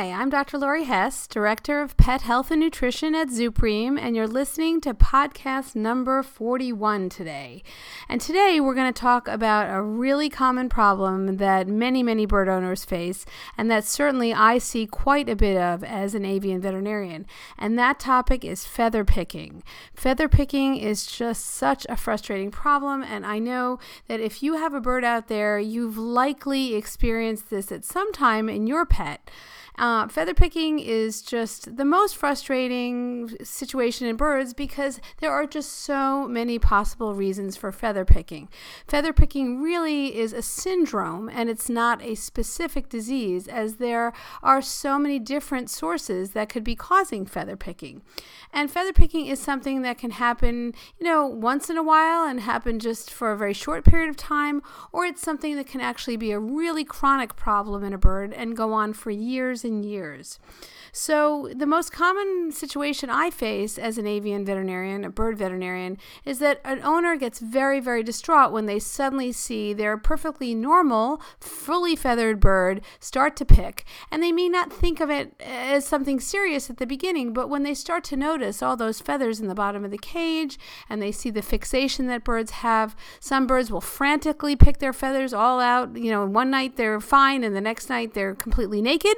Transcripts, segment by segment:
Hi, I'm Dr. Lori Hess, Director of Pet Health and Nutrition at ZuPreem, and you're listening to podcast number 41 today. And today we're going to talk about a really common problem that many, many bird owners face, and that certainly I see quite a bit of as an avian veterinarian. And that topic is feather picking. Feather picking is just such a frustrating problem, and I know that if you have a bird out there, you've likely experienced this at some time in your pet. Uh, feather picking is just the most frustrating situation in birds because there are just so many possible reasons for feather picking. Feather picking really is a syndrome and it's not a specific disease, as there are so many different sources that could be causing feather picking. And feather picking is something that can happen, you know, once in a while and happen just for a very short period of time, or it's something that can actually be a really chronic problem in a bird and go on for years and years. So, the most common situation I face as an avian veterinarian, a bird veterinarian, is that an owner gets very, very distraught when they suddenly see their perfectly normal, fully feathered bird start to pick. And they may not think of it as something serious at the beginning, but when they start to notice all those feathers in the bottom of the cage and they see the fixation that birds have, some birds will frantically pick their feathers all out. You know, one night they're fine and the next night they're completely naked.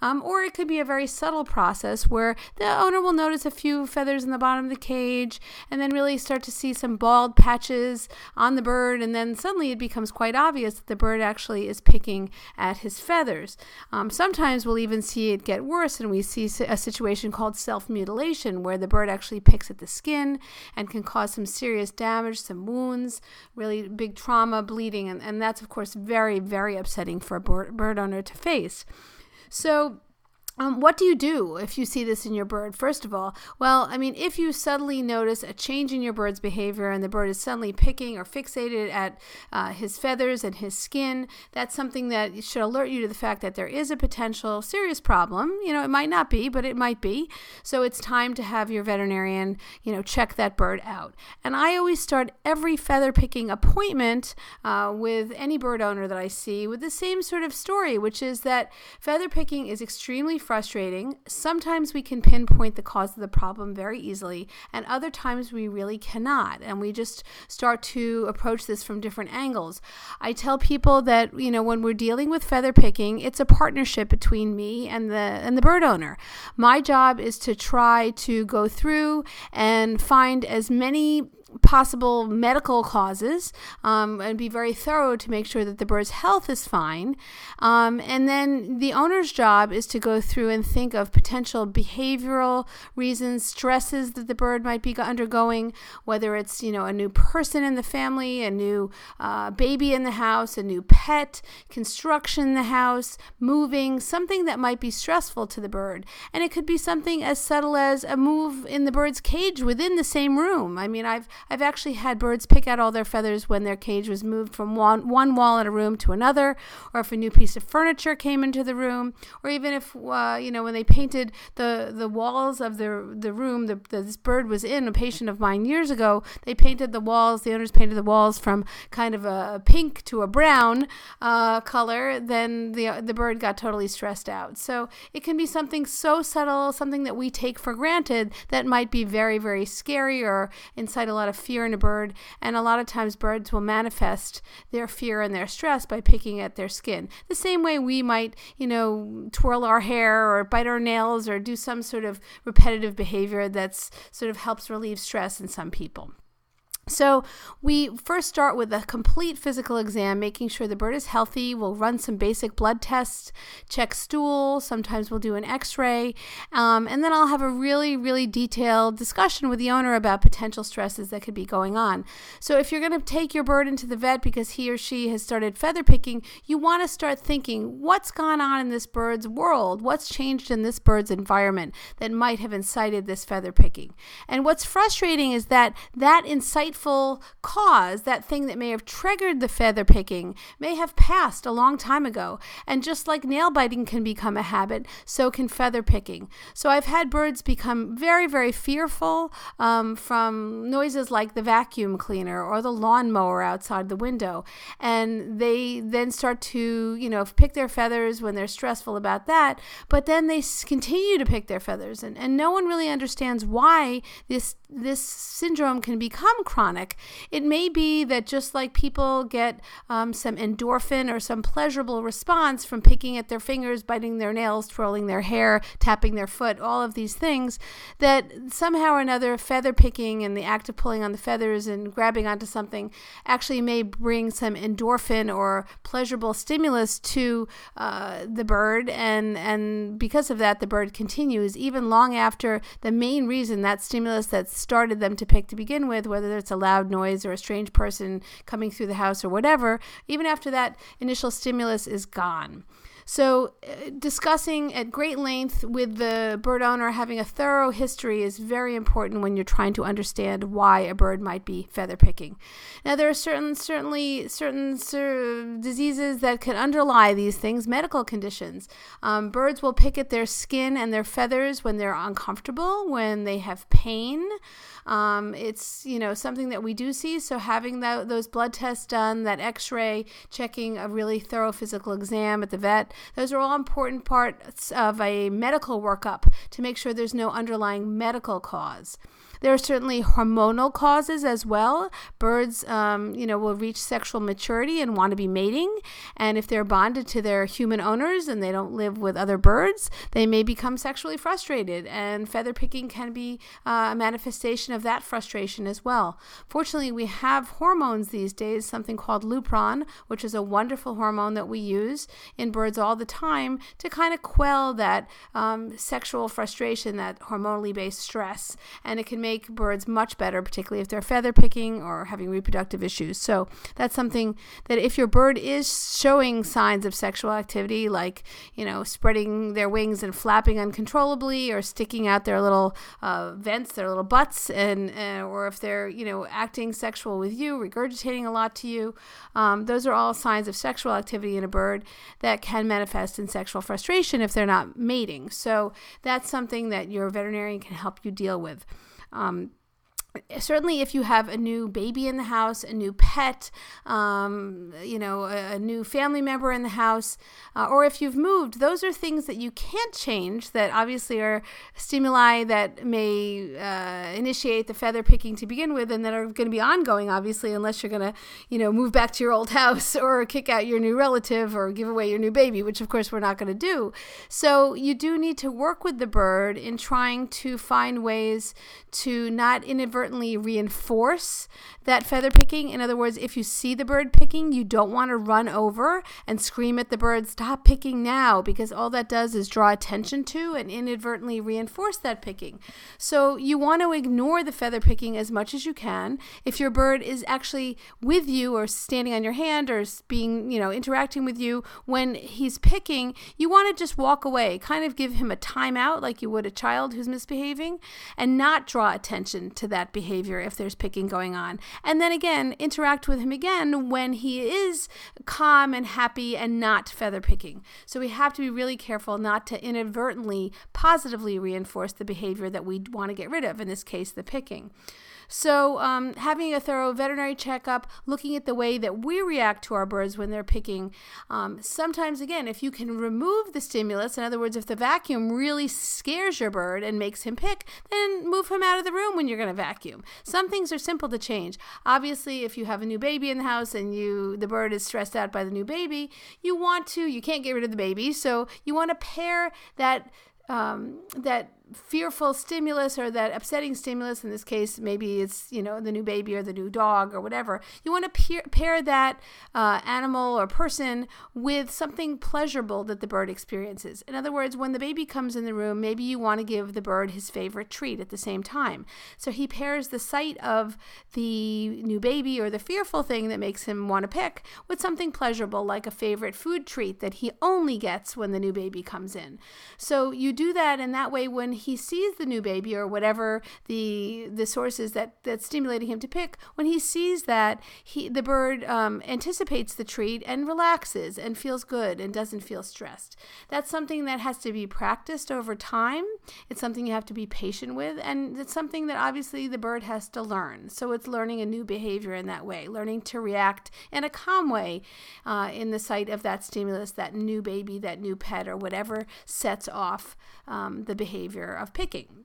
Um, or it could be a very subtle process where the owner will notice a few feathers in the bottom of the cage and then really start to see some bald patches on the bird. And then suddenly it becomes quite obvious that the bird actually is picking at his feathers. Um, sometimes we'll even see it get worse and we see a situation called self mutilation where the bird actually picks at the skin and can cause some serious damage, some wounds, really big trauma, bleeding. And, and that's, of course, very, very upsetting for a bird, bird owner to face. So, um, what do you do if you see this in your bird? First of all, well, I mean, if you suddenly notice a change in your bird's behavior and the bird is suddenly picking or fixated at uh, his feathers and his skin, that's something that should alert you to the fact that there is a potential serious problem. You know, it might not be, but it might be. So it's time to have your veterinarian, you know, check that bird out. And I always start every feather picking appointment uh, with any bird owner that I see with the same sort of story, which is that feather picking is extremely frustrating. Sometimes we can pinpoint the cause of the problem very easily, and other times we really cannot. And we just start to approach this from different angles. I tell people that, you know, when we're dealing with feather picking, it's a partnership between me and the and the bird owner. My job is to try to go through and find as many possible medical causes um, and be very thorough to make sure that the bird's health is fine. Um, and then the owner's job is to go through and think of potential behavioral reasons, stresses that the bird might be undergoing, whether it's you know a new person in the family, a new uh, baby in the house, a new pet, construction in the house, moving, something that might be stressful to the bird. And it could be something as subtle as a move in the bird's cage within the same room. I mean, I've I've actually had birds pick out all their feathers when their cage was moved from one, one wall in a room to another, or if a new piece of furniture came into the room, or even if, uh, you know, when they painted the, the walls of the, the room that this bird was in, a patient of mine years ago, they painted the walls, the owners painted the walls from kind of a pink to a brown uh, color, then the, the bird got totally stressed out. So it can be something so subtle, something that we take for granted that might be very, very scary or incite a lot of fear in a bird, and a lot of times birds will manifest their fear and their stress by picking at their skin. The same way we might, you know, twirl our hair or bite our nails or do some sort of repetitive behavior that's sort of helps relieve stress in some people. So, we first start with a complete physical exam, making sure the bird is healthy. We'll run some basic blood tests, check stool, sometimes we'll do an x ray, um, and then I'll have a really, really detailed discussion with the owner about potential stresses that could be going on. So, if you're going to take your bird into the vet because he or she has started feather picking, you want to start thinking what's gone on in this bird's world? What's changed in this bird's environment that might have incited this feather picking? And what's frustrating is that that insightful cause, that thing that may have triggered the feather picking, may have passed a long time ago. And just like nail biting can become a habit, so can feather picking. So I've had birds become very, very fearful um, from noises like the vacuum cleaner or the lawnmower outside the window. And they then start to, you know, pick their feathers when they're stressful about that. But then they continue to pick their feathers. And, and no one really understands why this, this syndrome can become chronic chronic. It may be that just like people get um, some endorphin or some pleasurable response from picking at their fingers, biting their nails, twirling their hair, tapping their foot, all of these things, that somehow or another feather picking and the act of pulling on the feathers and grabbing onto something actually may bring some endorphin or pleasurable stimulus to uh, the bird. And, and because of that, the bird continues even long after the main reason, that stimulus that started them to pick to begin with, whether it's a loud noise or a strange person coming through the house or whatever, even after that initial stimulus is gone. So, uh, discussing at great length with the bird owner, having a thorough history is very important when you're trying to understand why a bird might be feather picking. Now, there are certain, certainly, certain diseases that can underlie these things, medical conditions. Um, birds will pick at their skin and their feathers when they're uncomfortable, when they have pain. Um, it's you know something that we do see. So having that, those blood tests done, that X-ray, checking a really thorough physical exam at the vet, those are all important parts of a medical workup to make sure there's no underlying medical cause. There are certainly hormonal causes as well. Birds, um, you know, will reach sexual maturity and want to be mating, and if they're bonded to their human owners and they don't live with other birds, they may become sexually frustrated, and feather picking can be uh, a manifestation of that frustration as well. Fortunately, we have hormones these days, something called lupron, which is a wonderful hormone that we use in birds all the time to kind of quell that um, sexual frustration, that hormonally based stress, and it can make make birds much better, particularly if they're feather picking or having reproductive issues. So that's something that if your bird is showing signs of sexual activity, like, you know, spreading their wings and flapping uncontrollably or sticking out their little uh, vents, their little butts, and uh, or if they're, you know, acting sexual with you, regurgitating a lot to you, um, those are all signs of sexual activity in a bird that can manifest in sexual frustration if they're not mating. So that's something that your veterinarian can help you deal with. Um, certainly if you have a new baby in the house a new pet um, you know a, a, new family member in the house uh, or if you've moved those are things that you can't change that obviously are stimuli that may uh, initiate the feather picking to begin with and that are going to be ongoing obviously unless you're going to you know move back to your old house or kick out your new relative or give away your new baby which of course we're not going to do. So you do need to work with the bird in trying to find ways to not inadvertently inadvertently reinforce that feather picking. In other words, if you see the bird picking, you don't want to run over and scream at the bird, stop picking now, because all that does is draw attention to and inadvertently reinforce that picking. So you want to ignore the feather picking as much as you can. If your bird is actually with you or standing on your hand or being, you know, interacting with you when he's picking, you want to just walk away, kind of give him a timeout like you would a child who's misbehaving and not draw attention to that behavior if there's picking going on. And then again, interact with him again when he is calm and happy and not feather picking. So we have to be really careful not to inadvertently positively reinforce the behavior that we want to get rid of, in this case, the picking. So, um, having a thorough veterinary checkup, looking at the way that we react to our birds when they're picking. Um, sometimes, again, if you can remove the stimulus, in other words, if the vacuum really scares your bird and makes him pick, then move him out of the room when you're going to vacuum. Some things are simple to change. Obviously, if you have a new baby in the house and you the bird is stressed out by the new baby, you want to you can't get rid of the baby, so you want to pair that um, that fearful stimulus or that upsetting stimulus in this case maybe it's you know the new baby or the new dog or whatever you want to pair, pair that uh, animal or person with something pleasurable that the bird experiences. In other words when the baby comes in the room maybe you want to give the bird his favorite treat at the same time. So he pairs the sight of the new baby or the fearful thing that makes him want to pick with something pleasurable like a favorite food treat that he only gets when the new baby comes in. So you do that and that way when he sees the new baby or whatever the the source is that that's stimulating him to pick, when he sees that, he the bird um, anticipates the treat and relaxes and feels good and doesn't feel stressed. That's something that has to be practiced over time. It's something you have to be patient with, and it's something that obviously the bird has to learn. So it's learning a new behavior in that way, learning to react in a calm way uh, in the sight of that stimulus, that new baby, that new pet, or whatever sets off um, the behavior of picking.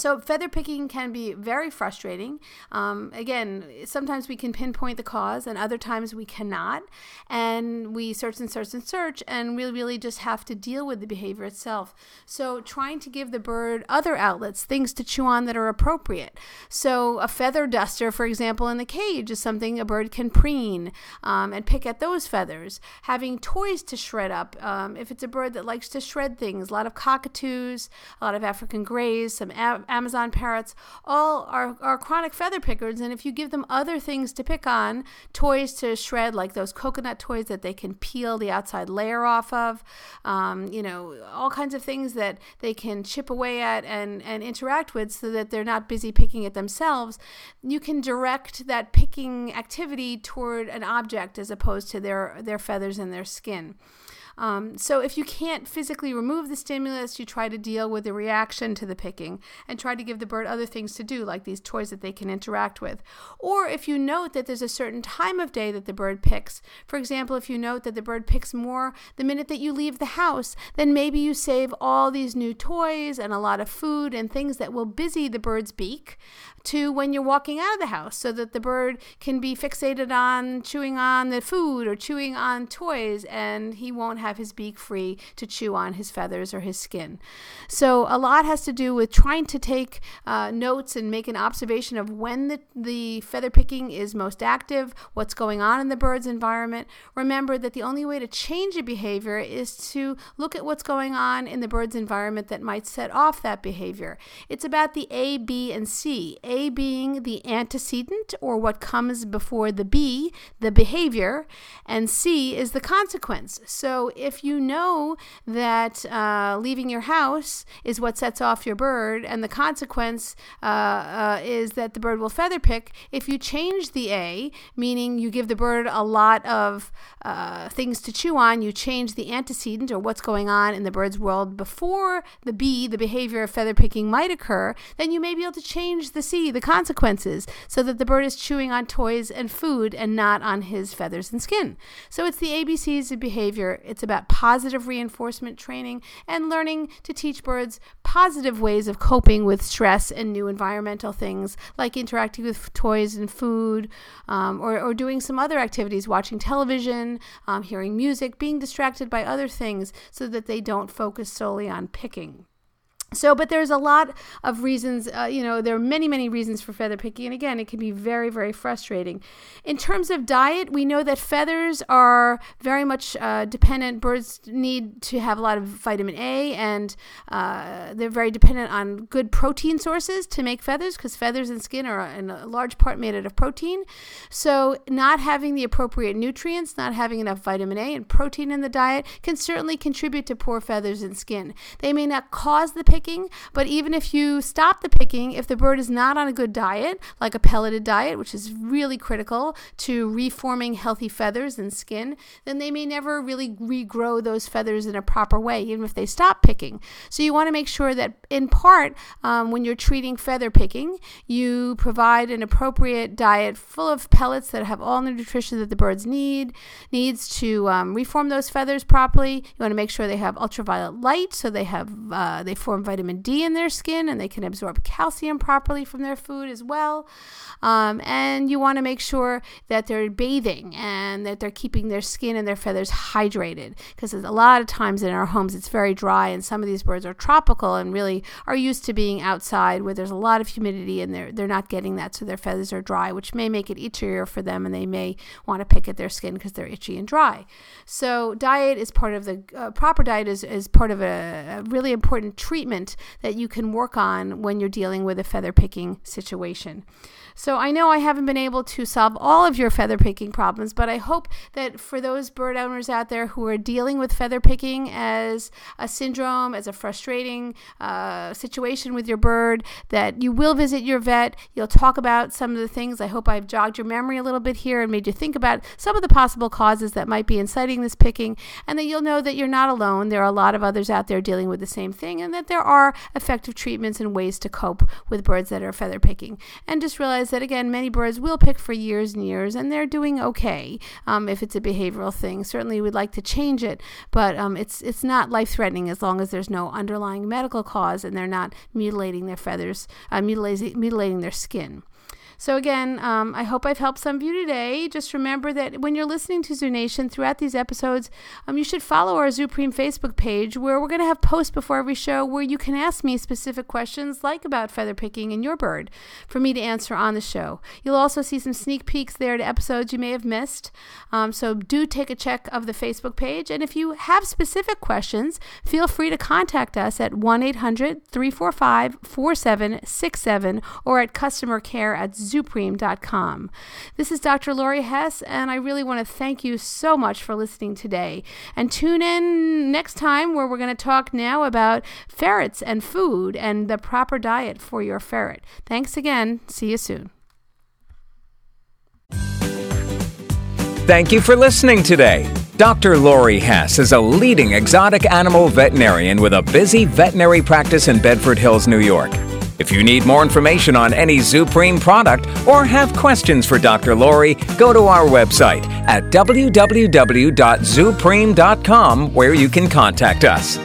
So, feather picking can be very frustrating. Um, again, sometimes we can pinpoint the cause, and other times we cannot. And we search and search and search, and we really just have to deal with the behavior itself. So, trying to give the bird other outlets, things to chew on that are appropriate. So, a feather duster, for example, in the cage is something a bird can preen um, and pick at those feathers. Having toys to shred up, um, if it's a bird that likes to shred things, a lot of cockatoos, a lot of African grays, some. Amazon parrots, all are, are chronic feather pickers. And if you give them other things to pick on, toys to shred, like those coconut toys that they can peel the outside layer off of, um, you know, all kinds of things that they can chip away at and, and interact with so that they're not busy picking it themselves, you can direct that picking activity toward an object as opposed to their, their feathers and their skin. Um, so if you can't physically remove the stimulus, you try to deal with the reaction to the picking and try to give the bird other things to do, like these toys that they can interact with. Or if you note that there's a certain time of day that the bird picks, for example, if you note that the bird picks more the minute that you leave the house, then maybe you save all these new toys and a lot of food and things that will busy the bird's beak to when you're walking out of the house so that the bird can be fixated on chewing on the food or chewing on toys and he won't have his beak free to chew on his feathers or his skin. So a lot has to do with trying to take uh, notes and make an observation of when the, the feather picking is most active, what's going on in the bird's environment. Remember that the only way to change a behavior is to look at what's going on in the bird's environment that might set off that behavior. It's about the A, B, and C. A being the antecedent or what comes before the B, the behavior, and C is the consequence. So if you know that uh, leaving your house is what sets off your bird, and the consequence uh, uh, is that the bird will feather pick, if you change the A, meaning you give the bird a lot of uh, things to chew on, you change the antecedent or what's going on in the bird's world before the B, the behavior of feather picking, might occur, then you may be able to change the C the consequences so that the bird is chewing on toys and food and not on his feathers and skin. So it's the ABCs of behavior. It's about positive reinforcement training and learning to teach birds positive ways of coping with stress and new environmental things like interacting with toys and food um, or, or doing some other activities, watching television, um, hearing music, being distracted by other things so that they don't focus solely on picking. So, but there's a lot of reasons, uh, you know, there are many, many reasons for feather picking. And again, it can be very, very frustrating. In terms of diet, we know that feathers are very much uh, dependent. Birds need to have a lot of vitamin A, and uh, they're very dependent on good protein sources to make feathers because feathers and skin are in a large part made out of protein. So, not having the appropriate nutrients, not having enough vitamin A and protein in the diet can certainly contribute to poor feathers and skin. They may not cause the picking picking. But even if you stop the picking, if the bird is not on a good diet, like a pelleted diet, which is really critical to reforming healthy feathers and skin, then they may never really regrow those feathers in a proper way, even if they stop picking. So you want to make sure that, in part, um, when you're treating feather picking, you provide an appropriate diet full of pellets that have all the nutrition that the birds need needs to um, reform those feathers properly. You want to make sure they have ultraviolet light, so they have uh, they form vitamin D in their skin and they can absorb calcium properly from their food as well. Um, and you want to make sure that they're bathing and that they're keeping their skin and their feathers hydrated because a lot of times in our homes it's very dry and some of these birds are tropical and really are used to being outside where there's a lot of humidity and they're they're not getting that so their feathers are dry which may make it itchier for them and they may want to pick at their skin because they're itchy and dry. So diet is part of the uh, proper diet is, is part of a, a really important treatment that you can work on when you're dealing with a feather picking situation. So I know I haven't been able to solve all of your feather picking problems, but I hope that for those bird owners out there who are dealing with feather picking as a syndrome, as a frustrating uh, situation with your bird, that you will visit your vet. You'll talk about some of the things. I hope I've jogged your memory a little bit here and made you think about some of the possible causes that might be inciting this picking, and that you'll know that you're not alone. There are a lot of others out there dealing with the same thing, and that there are effective treatments and ways to cope with birds that are feather picking. And just realize that again, many birds will pick for years and years, and they're doing okay um, if it's a behavioral thing. Certainly, we'd like to change it, but um, it's it's not life threatening as long as there's no underlying medical cause and they're not mutilating their feathers, uh, mutilating, mutilating their skin. So, again, um, I hope I've helped some of you today. Just remember that when you're listening to Zoo Nation throughout these episodes, um, you should follow our ZuPreem Facebook page where we're going to have posts before every show where you can ask me specific questions like about feather picking in your bird for me to answer on the show. You'll also see some sneak peeks there to episodes you may have missed. Um, so, do take a check of the Facebook page. And if you have specific questions, feel free to contact us at 1 800 345 4767 or at customer care at zupreem.com. This is Dr. Lori Hess, and I really want to thank you so much for listening today. And tune in next time where we're going to talk now about ferrets and food and the proper diet for your ferret. Thanks again. See you soon. Thank you for listening today. Dr. Lori Hess is a leading exotic animal veterinarian with a busy veterinary practice in Bedford Hills, New York. If you need more information on any ZuPreem product or have questions for Dr. Lori, go to our website at www.zupreem.com where you can contact us.